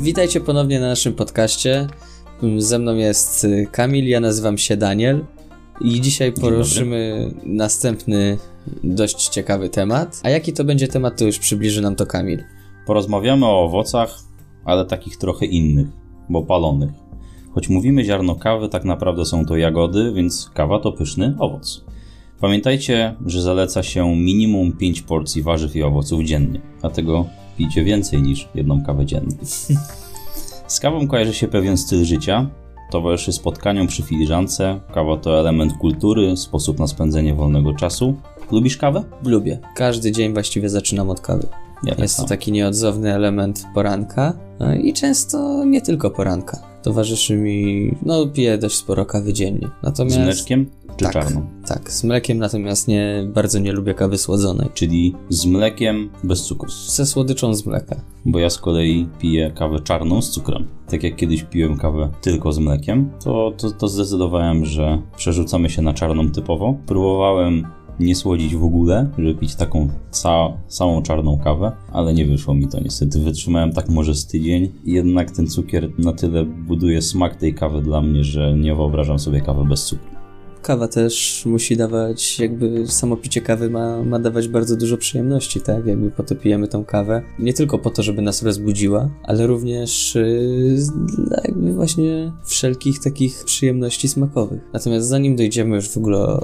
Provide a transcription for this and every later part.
Witajcie ponownie na naszym podcaście. Ze mną jest y, Kamil, ja nazywam się Daniel i dzisiaj poruszymy następny dość ciekawy temat. A jaki to będzie temat, to już przybliży nam to Kamil. Porozmawiamy o owocach, ale takich trochę innych, bo palonych. Choć mówimy ziarno kawy, tak naprawdę są to jagody, więc kawa to pyszny owoc. Pamiętajcie, że zaleca się minimum 5 porcji warzyw i owoców dziennie, dlatego pijcie więcej niż jedną kawę dziennie. Z kawą kojarzy się pewien styl życia, towarzyszy spotkaniom przy filiżance. Kawa to element kultury, sposób na spędzenie wolnego czasu. Lubisz kawę? Lubię. Każdy dzień właściwie zaczynam od kawy. Ja tak Jest to samo. taki nieodzowny element poranka no i często nie tylko poranka. Towarzyszy mi, no piję dość sporo kawy dziennie. Natomiast... Z mleczkiem czy tak, czarną? Tak, z mlekiem natomiast nie, bardzo nie lubię kawy słodzonej. Czyli z mlekiem bez cukru. Ze słodyczą z mleka. Bo ja z kolei piję kawę czarną z cukrem. Tak jak kiedyś piłem kawę tylko z mlekiem, to, to, to zdecydowałem, że przerzucamy się na czarną typowo. Próbowałem nie słodzić w ogóle, żeby pić taką ca czarną kawę, ale nie wyszło mi to niestety. Wytrzymałem tak może z tydzień. Jednak ten cukier na tyle buduje smak tej kawy dla mnie, że nie wyobrażam sobie kawy bez cukru. Kawa też musi dawać, jakby samo picie kawy ma, ma dawać bardzo dużo przyjemności, tak? Jakby po to pijemy tą kawę. Nie tylko po to, żeby nas rozbudziła, ale również yy, dla jakby właśnie wszelkich takich przyjemności smakowych. Natomiast zanim dojdziemy już w ogóle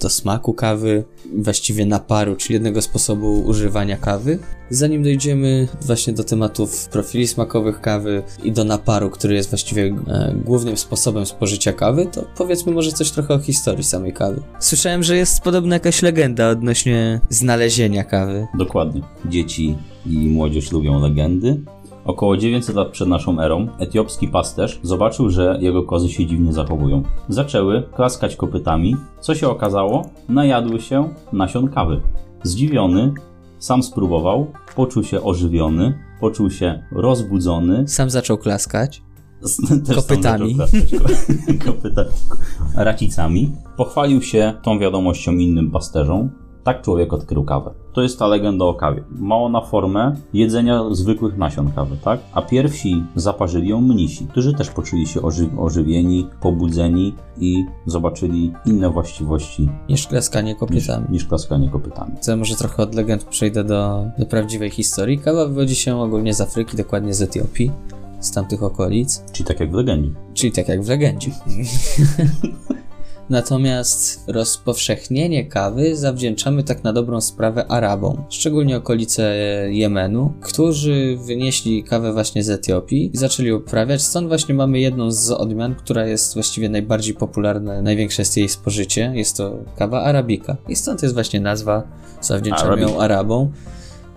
do smaku kawy, właściwie naparu, czyli jednego sposobu używania kawy, zanim dojdziemy właśnie do tematów profili smakowych kawy i do naparu, który jest właściwie e, głównym sposobem spożycia kawy, to powiedzmy może coś trochę o historii samej kawy. Słyszałem, że jest podobna jakaś legenda odnośnie znalezienia kawy. Dokładnie. Dzieci i młodzież lubią legendy. Około 900 lat przed naszą erą etiopski pasterz zobaczył, że jego kozy się dziwnie zachowują. Zaczęły klaskać kopytami. Co się okazało? Najadły się nasion kawy. Zdziwiony, sam spróbował, poczuł się ożywiony, poczuł się rozbudzony. Sam zaczął klaskać. Też Kopytami. zaczął klaskać ko- kopyta, racicami. Pochwalił się tą wiadomością innym pasterzom. Tak człowiek odkrył kawę. To jest ta legenda o kawie. Ma ona formę jedzenia zwykłych nasion kawy, tak? A pierwsi zaparzyli ją mnisi, którzy też poczuli się oży ożywieni, pobudzeni i zobaczyli inne właściwości Niż klaskanie niż, kopytami. niż klaskanie kopytami. Co może trochę od legend przejdę do, do prawdziwej historii. Kawa wywodzi się ogólnie z Afryki, dokładnie z Etiopii, z tamtych okolic. Czyli tak jak w legendzie. Czyli tak jak w legendzie. Natomiast rozpowszechnienie kawy zawdzięczamy tak na dobrą sprawę Arabom, szczególnie okolice Jemenu, którzy wynieśli kawę właśnie z Etiopii i zaczęli uprawiać. Stąd właśnie mamy jedną z odmian, która jest właściwie najbardziej popularna, największe jest jej spożycie. Jest to kawa arabika. I stąd jest właśnie nazwa, zawdzięczamy ją Arabica. Arabom.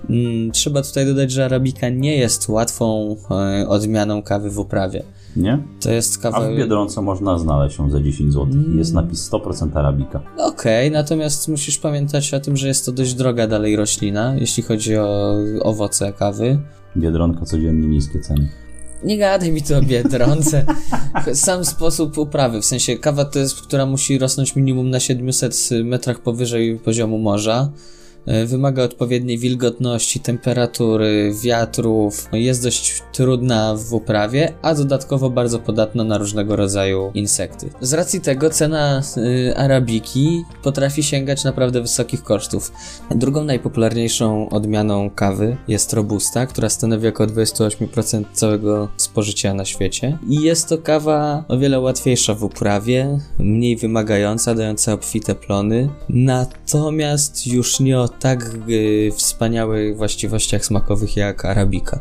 Mm, Trzeba tutaj dodać, że arabika nie jest łatwą e, odmianą kawy w uprawie. Nie? To jest kawa. A w Biedronce można znaleźć ją za 10 zł. Jest napis 100% arabika. Okej, natomiast musisz pamiętać o tym, że jest to dość droga dalej roślina, jeśli chodzi o owoce kawy. Biedronka codziennie niskie ceny. Nie gadaj mi tu o biedronce. Sam sposób uprawy, w sensie kawa to jest, która musi rosnąć minimum na 700 metrach powyżej poziomu morza. E, Wymaga odpowiedniej wilgotności, temperatury, wiatrów. No, Jest dość trudna w uprawie, a dodatkowo bardzo podatna na różnego rodzaju insekty. Z racji tego cena y, arabiki potrafi sięgać naprawdę wysokich kosztów. Drugą najpopularniejszą odmianą kawy jest robusta, która stanowi około 28% całego spożycia na świecie. I jest to kawa o wiele łatwiejsza w uprawie, mniej wymagająca, dająca obfite plony, natomiast już nie o tak y, wspaniałych właściwościach smakowych jak arabika.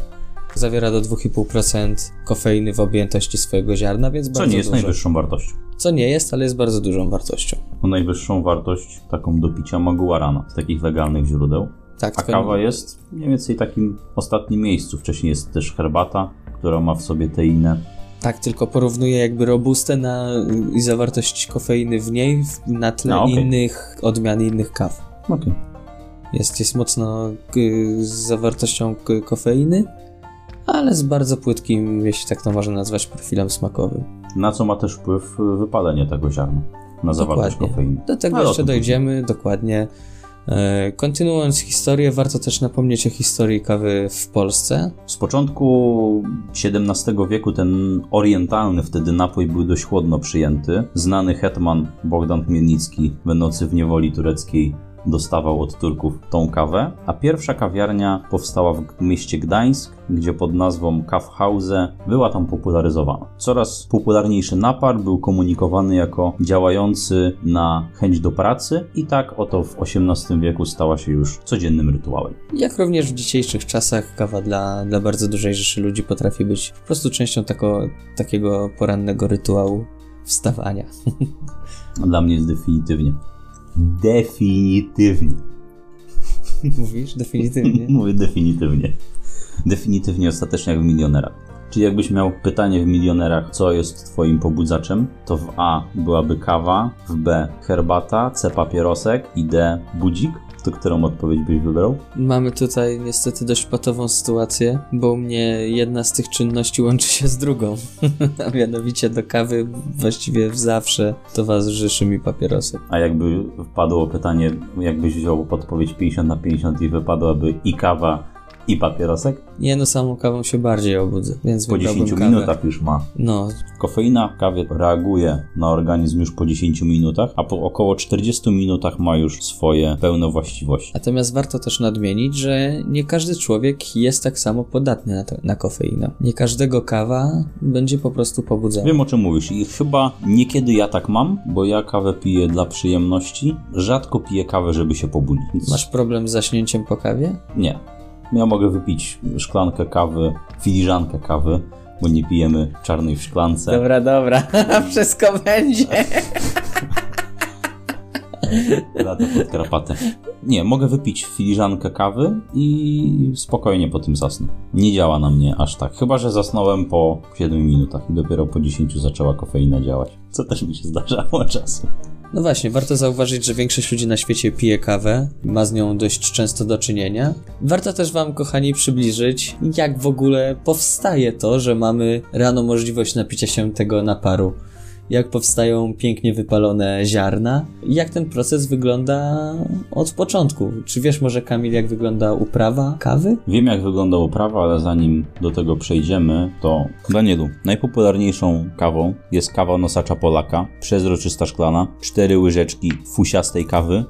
Zawiera do 2,5% kofeiny w objętości swojego ziarna, więc Co bardzo nie jest dużo. najwyższą wartością. Co nie jest, ale jest bardzo dużą wartością. Bo najwyższą wartość taką do picia ma guarana z takich legalnych źródeł. Tak, A kawa jest mniej więcej takim ostatnim miejscu. Wcześniej jest też herbata, która ma w sobie teinę. Tak, tylko porównuję jakby robustę na, i zawartość kofeiny w niej na tle A, okej. innych odmian innych kaw. Okej. Jest, jest mocno y, z zawartością kofeiny, ale z bardzo płytkim, jeśli tak to można nazwać, profilem smakowym. Na co ma też wpływ y, wypalenie tego ziarna? Na zawartość Dokładnie. kofeiny. Do tego Ale jeszcze dojdziemy dokładnie. E, kontynuując historię, warto też napomnieć o historii kawy w Polsce. Z początku XVII wieku ten orientalny wtedy napój był dość chłodno przyjęty. Znany hetman Bogdan Chmielnicki, będący w niewoli tureckiej, dostawał od Turków tą kawę, a pierwsza kawiarnia powstała w mieście Gdańsk, gdzie pod nazwą Kaffhause była tam popularyzowana. Coraz popularniejszy napar był komunikowany jako działający na chęć do pracy i tak oto w XVIII wieku stała się już codziennym rytuałem. Jak również w dzisiejszych czasach kawa dla, dla bardzo dużej rzeszy ludzi potrafi być po prostu częścią tako, takiego porannego rytuału wstawania. Dla mnie jest definitywnie. Definitywnie. Mówisz definitywnie? Mówię definitywnie. Definitywnie ostatecznie jak w milionerach. Czyli jakbyś miał pytanie w milionerach, co jest twoim pobudzaczem, to w A byłaby kawa, w B herbata, C papierosek i D budzik. To którą odpowiedź byś wybrał? Mamy tutaj niestety dość patową sytuację, bo u mnie jedna z tych czynności łączy się z drugą. A mianowicie do kawy właściwie zawsze towarzyszy mi papierosek. A jakby wpadło pytanie, jakbyś wziął podpowiedź 50 na 50 i wypadłaby i kawa, i papierosek? Nie, no samą kawą się bardziej obudzę, więc Po 10 kawę. minutach już ma. No, Kofeina w kawie reaguje na organizm już po 10 minutach, a po około 40 minutach ma już swoje pełne właściwości. Natomiast warto też nadmienić, że nie każdy człowiek jest tak samo podatny na, to, na kofeinę. Nie każdego kawa będzie po prostu pobudzała. Wiem o czym mówisz i chyba niekiedy ja tak mam, bo ja kawę piję dla przyjemności. Rzadko piję kawę, żeby się pobudzić. Masz problem z zaśnięciem po kawie? Nie. Ja mogę wypić szklankę kawy, filiżankę kawy, bo nie pijemy czarnej w szklance. Dobra, dobra, wszystko będzie. Lata pod krapatę. Nie, mogę wypić filiżankę kawy i spokojnie po tym zasnę. Nie działa na mnie aż tak. Chyba, że zasnąłem po 7 minutach i dopiero po 10 zaczęła kofeina działać. Co też mi się zdarzało czasem. No właśnie, warto zauważyć, że większość ludzi na świecie pije kawę, ma z nią dość często do czynienia. Warto też Wam, kochani, przybliżyć, jak w ogóle powstaje to, że mamy rano możliwość napicia się tego naparu. Jak powstają pięknie wypalone ziarna, jak ten proces wygląda od początku. Czy wiesz może, Kamil, jak wygląda uprawa kawy? Wiem, jak wygląda uprawa, ale zanim do tego przejdziemy, to Danielu, najpopularniejszą kawą jest kawa nosacza Polaka, przezroczysta szklana, cztery łyżeczki fusiastej kawy,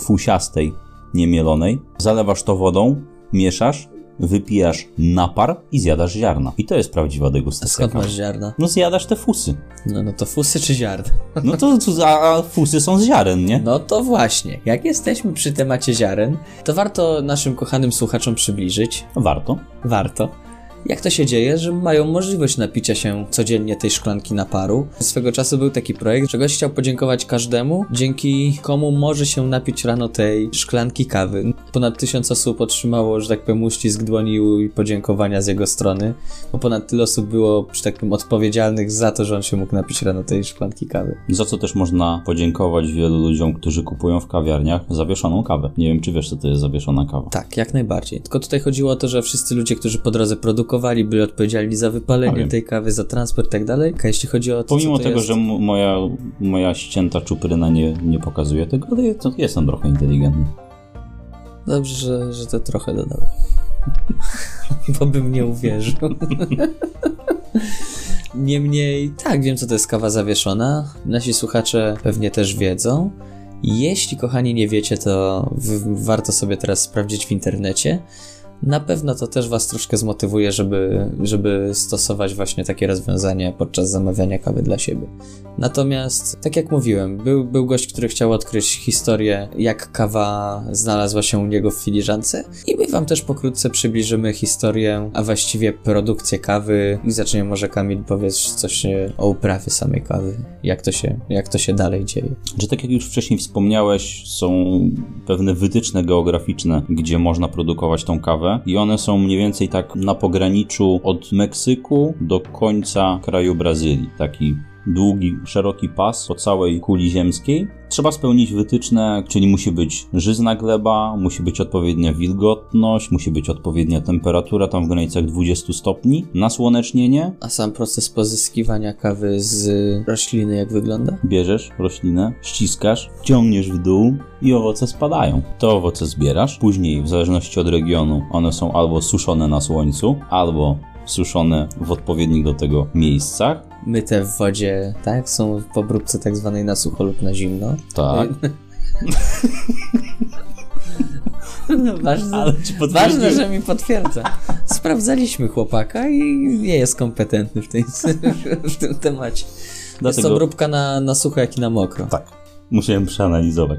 fusiastej, niemielonej. Zalewasz to wodą, mieszasz, wypijasz napar i zjadasz ziarna. I to jest prawdziwa degustacja Skąd kawy. masz ziarna? No zjadasz te fusy. No, no to fusy czy ziarna? No to, to a, a fusy są z ziaren, nie? No to właśnie, jak jesteśmy przy temacie ziaren, to warto naszym kochanym słuchaczom przybliżyć, Warto. warto, jak to się dzieje, że mają możliwość napicia się codziennie tej szklanki naparu. Swego czasu był taki projekt, że gość chciał podziękować każdemu, dzięki komu może się napić rano tej szklanki kawy. Ponad tysiąc osób otrzymało, że tak powiem, uścisk dłoni i podziękowania z jego strony, bo ponad tyle osób było, że tak powiem, odpowiedzialnych za to, że on się mógł napić rano tej szklanki kawy. Za co też można podziękować wielu ludziom, którzy kupują w kawiarniach zawieszoną kawę. Nie wiem, czy wiesz, co to jest zawieszona kawa. Tak, jak najbardziej. Tylko tutaj chodziło o to, że wszyscy ludzie, którzy po drodze produkowali, byli odpowiedzialni za wypalenie tej kawy, za transport i tak dalej. A jeśli chodzi o to, Pomimo tego, jest, że moja, moja ścięta czupryna nie, nie pokazuje tego, ale to jestem trochę inteligentny. Dobrze, że, że to trochę dodałem. Bo bym nie uwierzył. Niemniej, tak, wiem, co to jest kawa zawieszona. Nasi słuchacze pewnie też wiedzą. Jeśli, kochani, nie wiecie, to warto sobie teraz sprawdzić w internecie. Na pewno to też Was troszkę zmotywuje, żeby, żeby stosować właśnie takie rozwiązanie podczas zamawiania kawy dla siebie. Natomiast, tak jak mówiłem, był, był gość, który chciał odkryć historię, jak kawa znalazła się u niego w filiżance i my wam też pokrótce przybliżymy historię, a właściwie produkcję kawy i zaczniemy może Kamil powiedz coś o uprawie samej kawy, jak to się, jak to się dalej dzieje. Że tak jak już wcześniej wspomniałeś, są pewne wytyczne geograficzne, gdzie można produkować tą kawę i one są mniej więcej tak na pograniczu od Meksyku do końca kraju Brazylii. Taki długi, szeroki pas po całej kuli ziemskiej. Trzeba spełnić wytyczne, czyli musi być żyzna gleba, musi być odpowiednia wilgotność, musi być odpowiednia temperatura, tam w granicach 20 stopni, nasłonecznienie. A sam proces pozyskiwania kawy z rośliny jak wygląda? Bierzesz roślinę, ściskasz, ciągniesz w dół i owoce spadają. Te owoce zbierasz, później w zależności od regionu one są albo suszone na słońcu, albo suszone w odpowiednich do tego miejscach. Myte w wodzie, tak? Są w obróbce tak zwanej na sucho lub na zimno. Tak. No, ważne, ważne, że mi potwierdza. Sprawdzaliśmy chłopaka i nie jest kompetentny w, tej, w tym temacie. Jest Dlatego- to obróbka na, na sucho, jak i na mokro. Tak. Musiałem przeanalizować.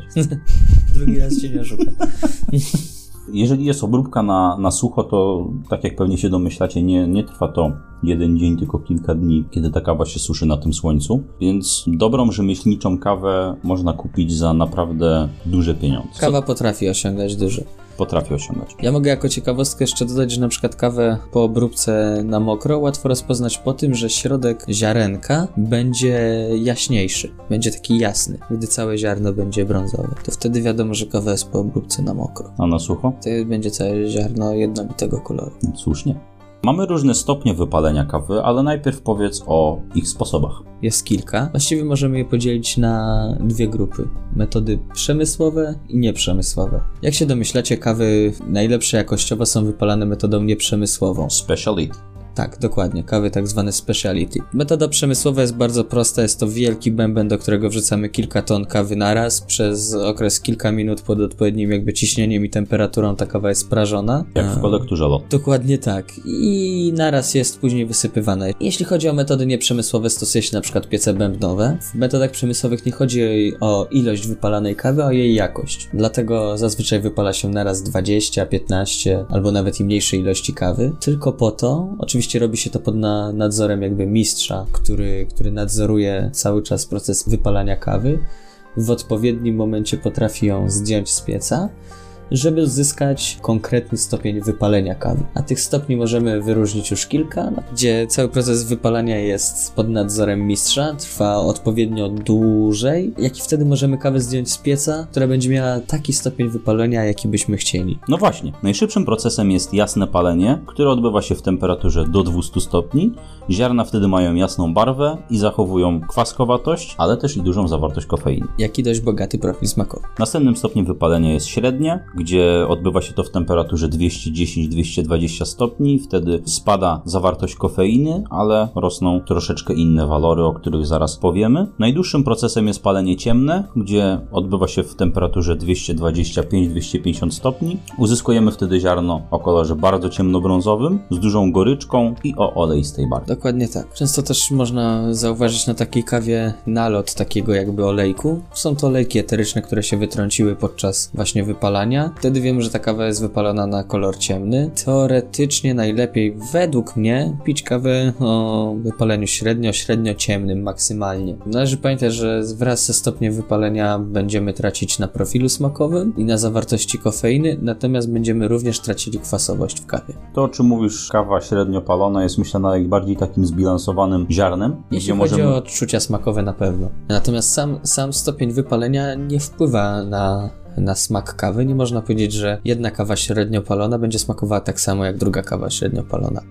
Drugi raz się nie oszuka. Jeżeli jest obróbka na, na sucho, to tak jak pewnie się domyślacie, nie, nie trwa to jeden dzień, tylko kilka dni, kiedy ta kawa się suszy na tym słońcu. Więc dobrą rzemieślniczą kawę można kupić za naprawdę duże pieniądze. Co Kawa potrafi osiągać dużo. potrafi osiągać. Ja mogę jako ciekawostkę jeszcze dodać, że na przykład kawę po obróbce na mokro łatwo rozpoznać po tym, że środek ziarenka będzie jaśniejszy, będzie taki jasny. Gdy całe ziarno będzie brązowe, to wtedy wiadomo, że kawa jest po obróbce na mokro. A na sucho? To będzie całe ziarno jednolitego koloru. Słusznie. Mamy różne stopnie wypalenia kawy, ale najpierw powiedz o ich sposobach. Jest kilka. Właściwie możemy je podzielić na dwie grupy. Metody przemysłowe i nieprzemysłowe. Jak się domyślacie, kawy najlepsze jakościowo są wypalane metodą nieprzemysłową. Speciality. Tak, dokładnie, kawy tak zwane speciality. Metoda przemysłowa jest bardzo prosta, jest to wielki bęben, do którego wrzucamy kilka ton kawy naraz. Przez okres kilka minut pod odpowiednim jakby ciśnieniem i temperaturą ta kawa jest prażona. Jak w kolekturze lot. Dokładnie tak. I naraz jest później wysypywane. Jeśli chodzi o metody nieprzemysłowe, stosuje się na przykład piece bębnowe. W metodach przemysłowych nie chodzi o ilość wypalanej kawy, a o jej jakość. Dlatego zazwyczaj wypala się naraz 20, 15 albo nawet i mniejsze ilości kawy. Tylko po to, oczywiście robi się to pod na, nadzorem jakby mistrza, który, który nadzoruje cały czas proces wypalania kawy. W odpowiednim momencie potrafi ją zdjąć z pieca żeby uzyskać konkretny stopień wypalenia kawy. A tych stopni możemy wyróżnić już kilka, no, gdzie cały proces wypalania jest pod nadzorem mistrza, trwa odpowiednio dłużej, jak i wtedy możemy kawę zdjąć z pieca, która będzie miała taki stopień wypalenia, jaki byśmy chcieli. No właśnie, najszybszym procesem jest jasne palenie, które odbywa się w temperaturze do 200 stopni. Ziarna wtedy mają jasną barwę i zachowują kwaskowatość, ale też i dużą zawartość kofeiny. Jak i dość bogaty profil smakowy. Następnym stopniem wypalenia jest średnie, gdzie odbywa się to w temperaturze 210-220 stopni. Wtedy spada zawartość kofeiny, ale rosną troszeczkę inne walory, o których zaraz powiemy. Najdłuższym procesem jest palenie ciemne, gdzie odbywa się w temperaturze 225-250 stopni. Uzyskujemy wtedy ziarno o kolorze bardzo ciemnobrązowym, z dużą goryczką i o oleistej barwie. Dokładnie tak. Często też można zauważyć na takiej kawie nalot takiego jakby olejku. Są to olejki eteryczne, które się wytrąciły podczas właśnie wypalania. Wtedy wiemy, że ta kawa jest wypalona na kolor ciemny. Teoretycznie najlepiej według mnie pić kawę o wypaleniu średnio, średnio ciemnym maksymalnie. Należy pamiętać, że wraz ze stopniem wypalenia będziemy tracić na profilu smakowym i na zawartości kofeiny, natomiast będziemy również tracili kwasowość w kawie. To, o czym mówisz, kawa średnio palona jest myślę najbardziej takim zbilansowanym ziarnem, Jeśli chodzi możemy... o odczucia smakowe na pewno. Natomiast sam, sam stopień wypalenia nie wpływa na, na smak kawy. Nie można powiedzieć, że jedna kawa średnio palona będzie smakowała tak samo jak druga kawa średnio palona.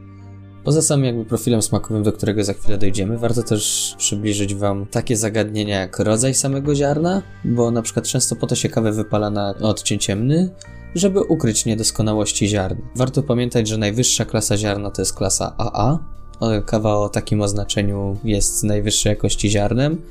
Poza samym jakby profilem smakowym, do którego za chwilę dojdziemy, warto też przybliżyć Wam takie zagadnienia jak rodzaj samego ziarna, bo na przykład często po to się kawę wypala na odcień ciemny, żeby ukryć niedoskonałości ziarn. Warto pamiętać, że najwyższa klasa ziarna to jest klasa AA. Kawa o takim oznaczeniu jest najwyższej jakości ziarnem.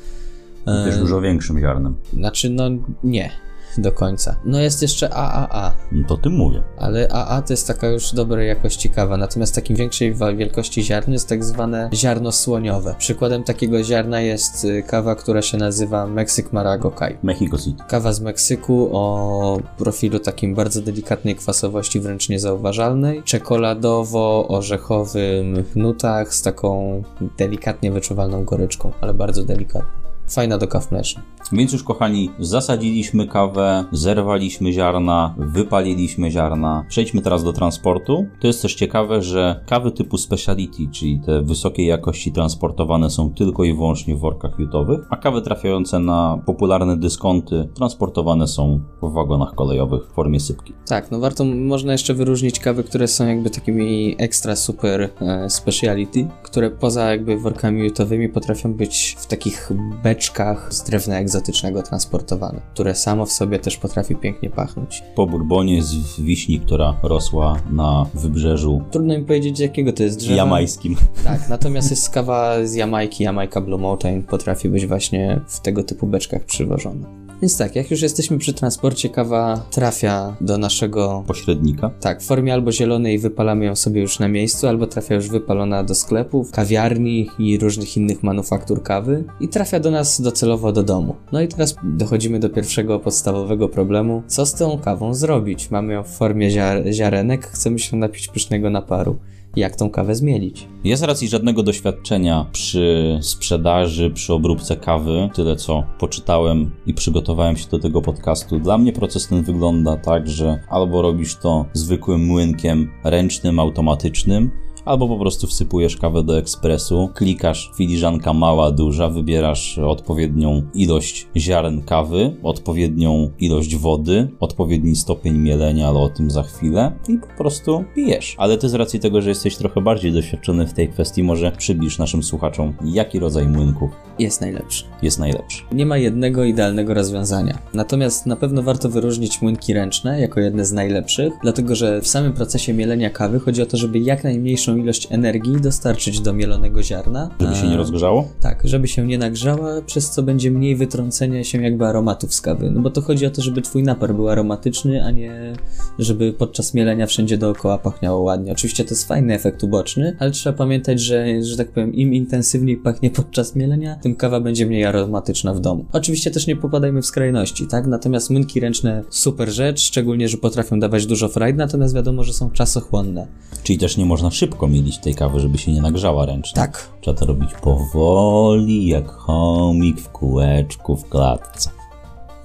Też E, dużo większym ziarnem. Znaczy, no nie do końca. No jest jeszcze AAA, No to tym mówię. ale AA to jest taka już dobrej jakości kawa, natomiast takim większej wielkości ziarn jest tak zwane ziarno słoniowe. Przykładem takiego ziarna jest y, kawa, która się nazywa Mexic Marago Kai. Mexico City. Kawa z Meksyku o profilu takim bardzo delikatnej kwasowości, wręcz niezauważalnej. Czekoladowo-orzechowym nutach z taką delikatnie wyczuwalną goryczką, ale bardzo delikatną. Fajna do kaw mlecznych. Więc już kochani, zasadziliśmy kawę, zerwaliśmy ziarna, wypaliliśmy ziarna. Przejdźmy teraz do transportu. To jest też ciekawe, że kawy typu speciality, czyli te wysokiej jakości transportowane są tylko i wyłącznie w workach jutowych, a kawy trafiające na popularne dyskonty transportowane są w wagonach kolejowych w formie sypki. Tak, no warto, można jeszcze wyróżnić kawy, które są jakby takimi ekstra super e, speciality, które poza jakby workami jutowymi potrafią być w takich beczkach z drewna egzotycznego transportowane, które samo w sobie też potrafi pięknie pachnąć. Po bourbonie z wiśni, która rosła na wybrzeżu Trudno mi powiedzieć, jakiego to jest drzewa. jamańskim. Tak, natomiast jest kawa z Jamajki, Jamajka Blue Mountain, potrafi być właśnie w tego typu beczkach przywożona. Więc tak, jak już jesteśmy przy transporcie, kawa trafia do naszego Pośrednika. tak, w formie albo zielonej wypalamy ją sobie już na miejscu, albo trafia już wypalona do sklepów, kawiarni i różnych innych manufaktur kawy i trafia do nas docelowo do domu. No i teraz dochodzimy do pierwszego podstawowego problemu. Co z tą kawą zrobić? Mamy ją w formie ziar- ziarenek, chcemy się napić pysznego naparu. Jak tą kawę zmielić? Ja z racji żadnego doświadczenia przy sprzedaży, przy obróbce kawy, tyle co poczytałem i przygotowałem się do tego podcastu, dla mnie proces ten wygląda tak, że albo robisz to zwykłym młynkiem ręcznym, automatycznym, albo po prostu wsypujesz kawę do ekspresu, klikasz filiżanka mała, duża, wybierasz odpowiednią ilość ziaren kawy, odpowiednią ilość wody, odpowiedni stopień mielenia, ale o tym za chwilę i po prostu pijesz. Ale ty z racji tego, że jesteś trochę bardziej doświadczony w tej kwestii, może przybliż naszym słuchaczom, jaki rodzaj młynków Jest najlepszy. jest najlepszy. Nie ma jednego idealnego rozwiązania. Natomiast na pewno warto wyróżnić młynki ręczne jako jedne z najlepszych, dlatego że w samym procesie mielenia kawy chodzi o to, żeby jak najmniejszą ilość energii dostarczyć do mielonego ziarna. Żeby się nie rozgrzało? Tak, żeby się nie nagrzała, przez co będzie mniej wytrącenia się jakby aromatów z kawy. No bo to chodzi o to, żeby twój napar był aromatyczny, a nie żeby podczas mielenia wszędzie dookoła pachniało ładnie. Oczywiście to jest fajny efekt uboczny, ale trzeba pamiętać, że, że tak powiem, im intensywniej pachnie podczas mielenia, tym kawa będzie mniej aromatyczna w domu. Oczywiście też nie popadajmy w skrajności, tak? Natomiast młynki ręczne super rzecz, szczególnie, że potrafią dawać dużo frajdy, natomiast wiadomo, że są czasochłonne. Czyli też nie można szybko mielić tej kawy, żeby się nie nagrzała ręcznie. Tak. Trzeba to robić powoli, jak chomik w kółeczku w klatce.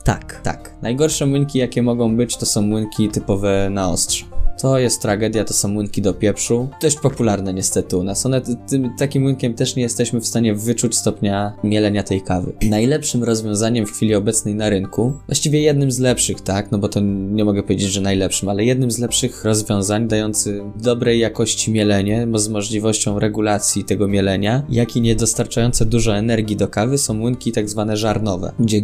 Tak, tak. Najgorsze młynki, jakie mogą być, to są młynki typowe na ostrze. To jest tragedia, to są młynki do pieprzu. Dość popularne niestety u nas. One, tym, takim młynkiem też nie jesteśmy w stanie wyczuć stopnia mielenia tej kawy. Najlepszym rozwiązaniem w chwili obecnej na rynku, właściwie jednym z lepszych, tak, no bo to nie mogę powiedzieć, że najlepszym, ale jednym z lepszych rozwiązań dający dobrej jakości mielenie, bo z możliwością regulacji tego mielenia, jak i nie dostarczające dużo energii do kawy są młynki tak zwane żarnowe, gdzie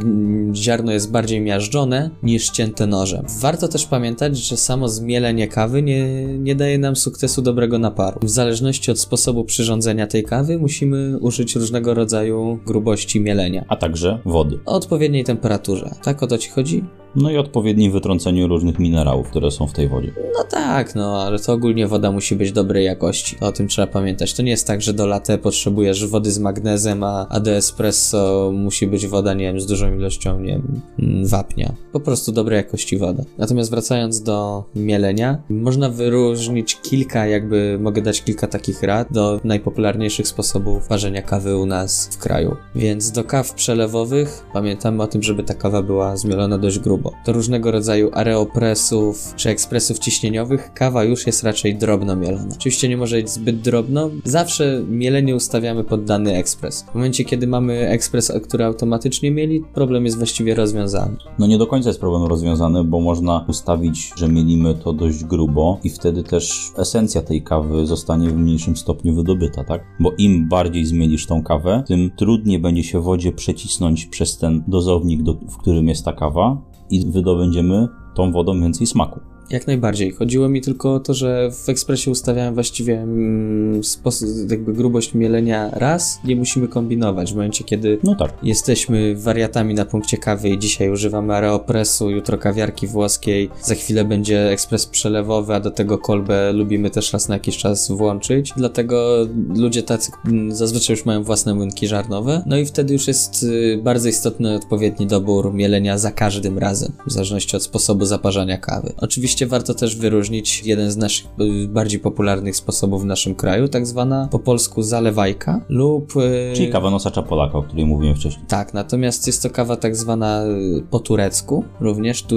ziarno jest bardziej miażdżone niż ścięte nożem. Warto też pamiętać, że samo zmielenie kawy nie, nie daje nam sukcesu dobrego naparu. W zależności od sposobu przyrządzenia tej kawy musimy użyć różnego rodzaju grubości mielenia. A także wody. O odpowiedniej temperaturze. Tak o to ci chodzi? No i odpowiednim wytrąceniu różnych minerałów, które są w tej wodzie. No tak, no ale to ogólnie woda musi być dobrej jakości. O tym trzeba pamiętać. To nie jest tak, że do latte potrzebujesz wody z magnezem, a, a do espresso musi być woda, nie wiem, z dużą ilością, nie wiem, mm, wapnia. Po prostu dobrej jakości woda. Natomiast wracając do mielenia, można wyróżnić kilka, jakby mogę dać kilka takich rad do najpopularniejszych sposobów parzenia kawy u nas w kraju. Więc do kaw przelewowych pamiętamy o tym, żeby ta kawa była zmielona dość grubo. Do różnego rodzaju aeropresów czy ekspresów ciśnieniowych kawa już jest raczej drobno mielona. Oczywiście nie może być zbyt drobno. Zawsze mielenie ustawiamy pod dany ekspres. W momencie, kiedy mamy ekspres, który automatycznie mieli, problem jest właściwie rozwiązany. No nie do końca jest problem rozwiązany, bo można ustawić, że mielimy to dość grubo i wtedy też esencja tej kawy zostanie w mniejszym stopniu wydobyta, tak? Bo im bardziej zmielisz tą kawę, tym trudniej będzie się wodzie przecisnąć przez ten dozownik, do, w którym jest ta kawa i wydobędziemy tą wodą więcej smaku. Jak najbardziej. Chodziło mi tylko o to, że w ekspresie ustawiałem właściwie mm, sposób, jakby grubość mielenia raz, nie musimy kombinować. W momencie, kiedy No tak. jesteśmy wariatami na punkcie kawy i dzisiaj używamy aeropresu, jutro kawiarki włoskiej, za chwilę będzie ekspres przelewowy, a do tego kolbę lubimy też raz na jakiś czas włączyć. Dlatego ludzie tacy mm, zazwyczaj już mają własne młynki żarnowe, no i wtedy już jest y, bardzo istotny odpowiedni dobór mielenia za każdym razem, w zależności od sposobu zaparzania kawy. Oczywiście oczywiście warto też wyróżnić jeden z naszych y, bardziej popularnych sposobów w naszym kraju, tak zwana po polsku zalewajka lub... y, Czyli kawa nosacza Polaka, o której mówiłem wcześniej. Tak, natomiast jest to kawa tak zwana y, po turecku, również tu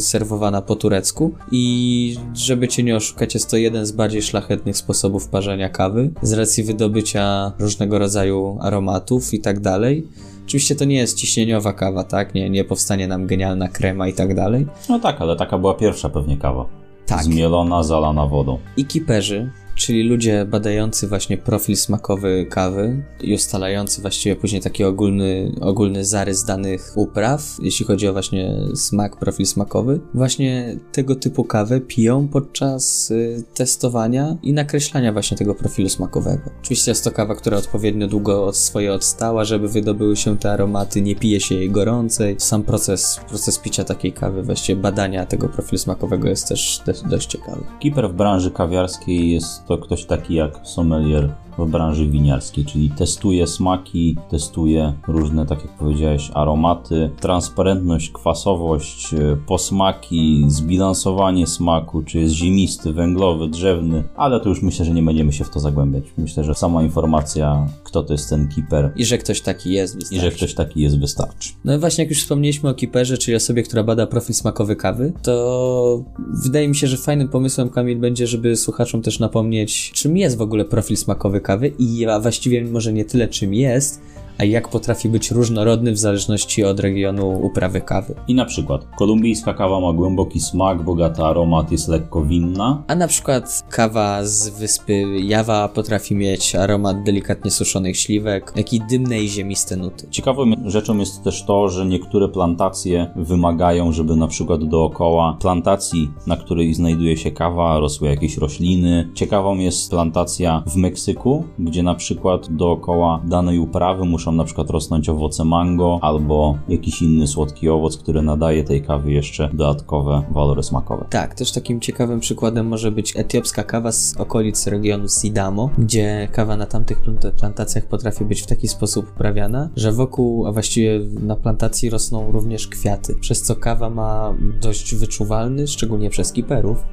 serwowana po turecku i żeby cię nie oszukać, jest to jeden z bardziej szlachetnych sposobów parzenia kawy z racji wydobycia różnego rodzaju aromatów i tak dalej. Oczywiście to nie jest ciśnieniowa kawa, tak? Nie, nie powstanie nam genialna krema i tak dalej. No tak, ale taka była pierwsza pewnie kawa. Tak. Zmielona, zalana wodą. I kiperzy, czyli ludzie badający właśnie profil smakowy kawy i ustalający właściwie później taki ogólny, ogólny zarys danych upraw, jeśli chodzi o właśnie smak, profil smakowy, właśnie tego typu kawę piją podczas y, testowania i nakreślania właśnie tego profilu smakowego. Oczywiście jest to kawa, która odpowiednio długo od swoje odstała, żeby wydobyły się te aromaty, nie pije się jej gorącej. Sam proces, proces picia takiej kawy, właściwie badania tego profilu smakowego jest też dość, dość ciekawy. Kiper w branży kawiarskiej jest to ktoś taki jak sommelier w branży winiarskiej, czyli testuje smaki, testuje różne, tak jak powiedziałeś, aromaty, transparentność, kwasowość, e, posmaki, zbilansowanie smaku, czy jest ziemisty, węglowy, drzewny, ale to już myślę, że nie będziemy się w to zagłębiać. Myślę, że sama informacja, kto to jest ten kiper I że ktoś taki jest, i wystarczy. że ktoś taki jest, wystarczy. No i właśnie jak już wspomnieliśmy o kiperze, czyli osobie, która bada profil smakowy kawy, to wydaje mi się, że fajnym pomysłem, Kamil, będzie, żeby słuchaczom też napomnieć, czym jest w ogóle profil smakowy kawy i właściwie może nie tyle czym jest, a jak potrafi być różnorodny w zależności od regionu uprawy kawy. I na przykład kolumbijska kawa ma głęboki smak, bogaty aromat, jest lekko winna, A na przykład kawa z wyspy Jawa potrafi mieć aromat delikatnie suszonych śliwek, jak i dymne i ziemiste nuty. Ciekawą rzeczą jest też to, że niektóre plantacje wymagają, żeby na przykład dookoła plantacji, na której znajduje się kawa, rosły jakieś rośliny. Ciekawą jest plantacja w Meksyku, gdzie na przykład dookoła danej uprawy muszą na przykład rosnąć owoce mango albo jakiś inny słodki owoc, który nadaje tej kawie jeszcze dodatkowe walory smakowe. Tak, też takim ciekawym przykładem może być etiopska kawa z okolic regionu Sidamo, gdzie kawa na tamtych plant- plantacjach potrafi być w taki sposób uprawiana, że wokół, a właściwie na plantacji rosną również kwiaty, przez co kawa ma dość wyczuwalny, szczególnie przez kiperów,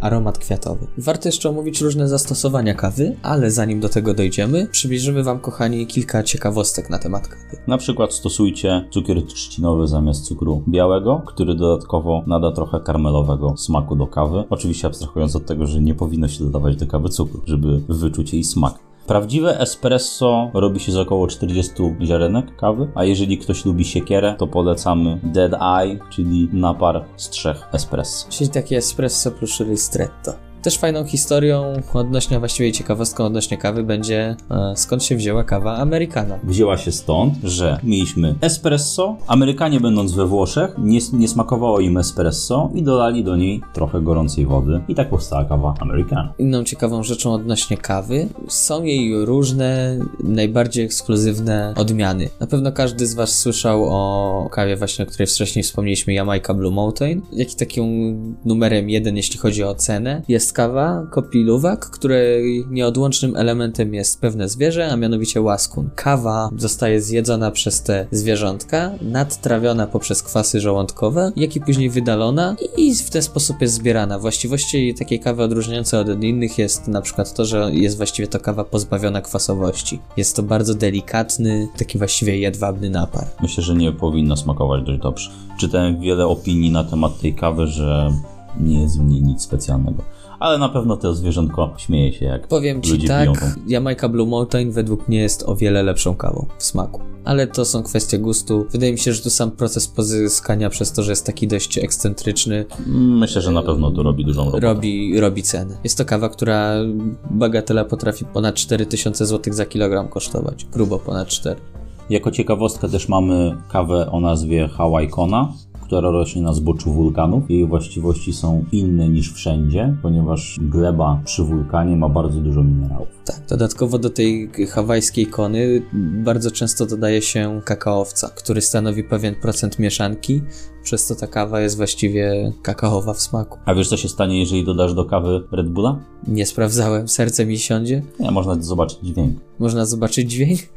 aromat kwiatowy. Warto jeszcze omówić różne zastosowania kawy, ale zanim do tego dojdziemy, przybliżymy Wam, kochani, kilka ciekawostek na temat kawy. Na przykład stosujcie cukier trzcinowy zamiast cukru białego, który dodatkowo nada trochę karmelowego smaku do kawy. Oczywiście abstrahując od tego, że nie powinno się dodawać do kawy cukru, żeby wyczuć jej smak. Prawdziwe espresso robi się z około 40 ziarenek kawy, a jeżeli ktoś lubi siekierę, to polecamy Dead Eye, czyli napar z trzech espresso. Czyli takie espresso plus ristretto. Też fajną historią odnośnie, właściwie ciekawostką odnośnie kawy będzie e, skąd się wzięła kawa americana. Wzięła się stąd, że mieliśmy espresso, Amerykanie będąc we Włoszech nie, nie smakowało im espresso i dodali do niej trochę gorącej wody i tak powstała kawa americana. Inną ciekawą rzeczą odnośnie kawy są jej różne, najbardziej ekskluzywne odmiany. Na pewno każdy z Was słyszał o kawie właśnie, o której wcześniej wspomnieliśmy, Jamaica Blue Mountain, jak i takim numerem jeden, jeśli chodzi o cenę, jest kawa kopiluwak, której nieodłącznym elementem jest pewne zwierzę, a mianowicie łaskun. Kawa zostaje zjedzona przez te zwierzątka, nadtrawiona poprzez kwasy żołądkowe, jak i później wydalona i w ten sposób jest zbierana. Właściwości takiej kawy odróżniające od innych jest na przykład to, że jest właściwie to kawa pozbawiona kwasowości. Jest to bardzo delikatny, taki właściwie jedwabny napar. Myślę, że nie powinno smakować dość dobrze. Czytałem wiele opinii na temat tej kawy, że nie jest w niej nic specjalnego. Ale na pewno to zwierzątko śmieje się, jak Powiem ci ludzie tak. Jamaica Blue Mountain według mnie jest o wiele lepszą kawą w smaku. Ale to są kwestie gustu. Wydaje mi się, że tu sam proces pozyskania przez to, że jest taki dość ekscentryczny, Myślę, że na pewno to robi dużą robotę. robi, robi cenę. Jest to kawa, która bagatela potrafi ponad 4000 zł za kilogram kosztować. Grubo ponad 4. Jako ciekawostkę też mamy kawę o nazwie Hawaii Kona, która rośnie na zboczu wulkanów. Jej właściwości są inne niż wszędzie, ponieważ gleba przy wulkanie ma bardzo dużo minerałów. Tak, dodatkowo do tej hawajskiej kony bardzo często dodaje się kakaowca, który stanowi pewien procent mieszanki, przez co ta kawa jest właściwie kakaowa w smaku. A wiesz co się stanie, jeżeli dodasz do kawy Red Bulla? Nie sprawdzałem, serce mi siądzie. Nie, można zobaczyć dźwięk. Można zobaczyć dźwięk?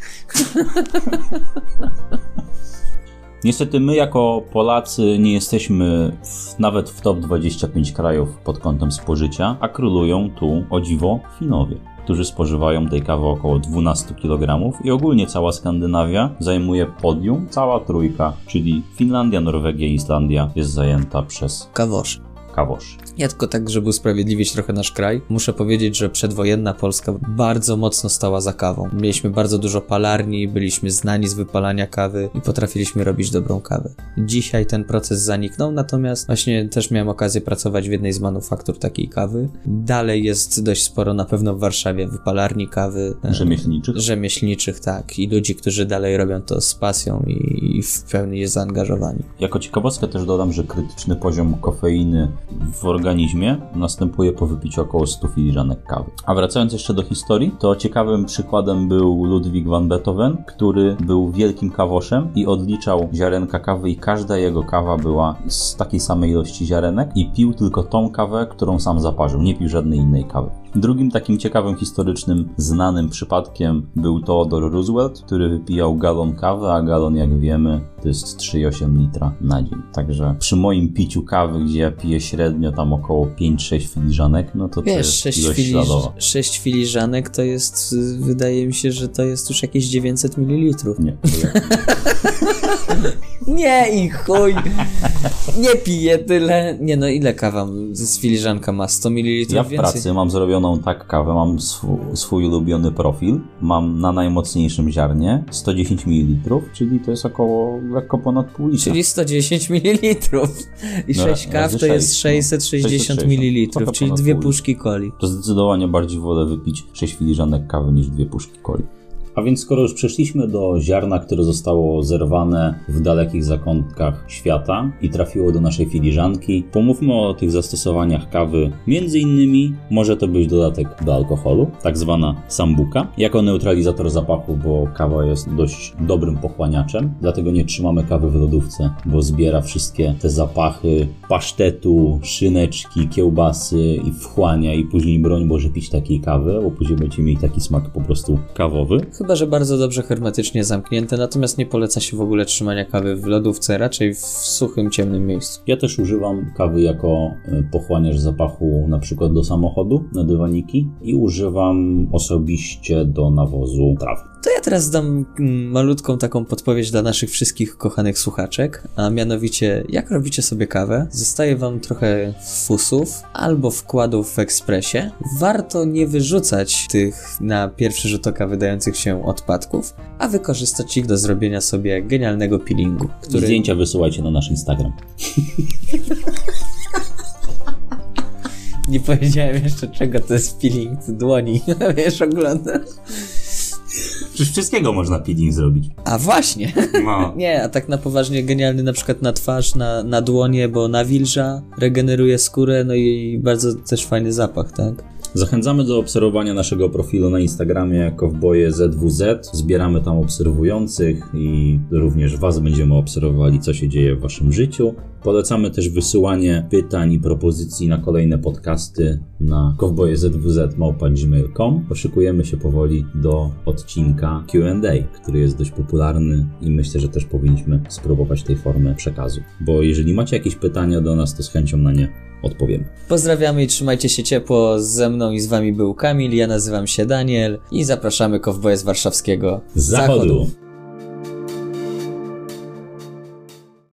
Niestety my jako Polacy nie jesteśmy w, nawet w top 25 krajów pod kątem spożycia, a królują tu o dziwo Finowie którzy spożywają tej kawy około 12 kg i ogólnie cała Skandynawia zajmuje podium, cała trójka, czyli Finlandia, Norwegia i Islandia jest zajęta przez Kawosz. Kawosz. Ja tylko tak, żeby usprawiedliwić trochę nasz kraj, muszę powiedzieć, że przedwojenna Polska bardzo mocno stała za kawą. Mieliśmy bardzo dużo palarni, byliśmy znani z wypalania kawy i potrafiliśmy robić dobrą kawę. Dzisiaj ten proces zaniknął, natomiast właśnie też miałem okazję pracować w jednej z manufaktur takiej kawy. Dalej jest dość sporo na pewno w Warszawie wypalarni kawy. e, Rzemieślniczych. Rzemieślniczych, tak. I ludzi, którzy dalej robią to z pasją i, i w pełni jest zaangażowani. Jako ciekawostkę też dodam, że krytyczny poziom kofeiny w organizmie następuje po wypiciu około 100 filiżanek kawy. A wracając jeszcze do historii, to ciekawym przykładem był Ludwig van Beethoven, który był wielkim kawoszem i odliczał ziarenka kawy i każda jego kawa była z takiej samej ilości ziarenek i pił tylko tą kawę, którą sam zaparzył, nie pił żadnej innej kawy. Drugim takim ciekawym, historycznym, znanym przypadkiem był Theodore Roosevelt, który wypijał galon kawy, a galon, jak wiemy, to jest 3,8 litra na dzień. Także przy moim piciu kawy, gdzie ja piję średnio tam około 5-6 filiżanek, no to to Wiesz, jest sześć, ilość filiż, śladowa. sześć filiżanek to jest, wydaje mi się, że to jest już jakieś 900 ml. Nie, to Nie i chuj, nie piję tyle. Nie no, ile kawa z filiżanka ma? 100 ml ja w więcej? pracy mam zrobioną tak kawę, mam swój, swój ulubiony profil, mam na najmocniejszym ziarnie 110 ml, czyli to jest około lekko ponad pół litra. Czyli 110 ml. I No, 6 kaw to jest sześć, no. 660 660, ml, czyli dwie puszki coli. to zdecydowanie bardziej wolę wypić 6 filiżanek kawy niż dwie puszki coli. A więc skoro już przeszliśmy do ziarna, które zostało zerwane w dalekich zakątkach świata i trafiło do naszej filiżanki, pomówmy o tych zastosowaniach kawy. Między innymi może to być dodatek do alkoholu, tak zwana sambuka, jako neutralizator zapachu, bo kawa jest dość dobrym pochłaniaczem, dlatego nie trzymamy kawy w lodówce, bo zbiera wszystkie te zapachy pasztetu, szyneczki, kiełbasy i wchłania i później broń może pić takiej kawy, bo później będziecie mieli taki smak po prostu kawowy. Chyba, że bardzo dobrze hermetycznie zamknięte, natomiast nie poleca się w ogóle trzymania kawy w lodówce, raczej w suchym, ciemnym miejscu. Ja też używam kawy jako e, pochłaniacz zapachu na przykład do samochodu, na dywaniki i używam osobiście do nawozu traw. To ja teraz dam mm, malutką taką podpowiedź dla naszych wszystkich kochanych słuchaczek, a mianowicie jak robicie sobie kawę, zostaje wam trochę fusów albo wkładów w ekspresie. Warto nie wyrzucać tych na pierwszy rzut oka wydających się odpadków, a wykorzystać ich do zrobienia sobie genialnego peelingu, który Zdjęcia wysyłajcie na nasz Instagram. nie powiedziałem jeszcze czego to jest peeling dłoni, wiesz, oglądasz. Przecież wszystkiego można peeling zrobić. A właśnie! No. Nie, a tak na poważnie genialny na przykład na twarz, na, na dłonie, bo nawilża, regeneruje skórę, no i bardzo też fajny zapach, tak? Zachęcamy do obserwowania naszego profilu na Instagramie jako ZWZ. Zbieramy tam obserwujących i również Was będziemy obserwowali, co się dzieje w Waszym życiu. Polecamy też wysyłanie pytań i propozycji na kolejne podcasty na kowbojeZWZ.gmail.com. Poszykujemy się powoli do odcinka Q&A, który jest dość popularny i myślę, że też powinniśmy spróbować tej formy przekazu. Bo jeżeli macie jakieś pytania do nas, to z chęcią na nie odpowiemy. Pozdrawiamy i trzymajcie się ciepło. Ze mną i z wami był Kamil, ja nazywam się Daniel i zapraszamy kowboje z warszawskiego Z zachodu.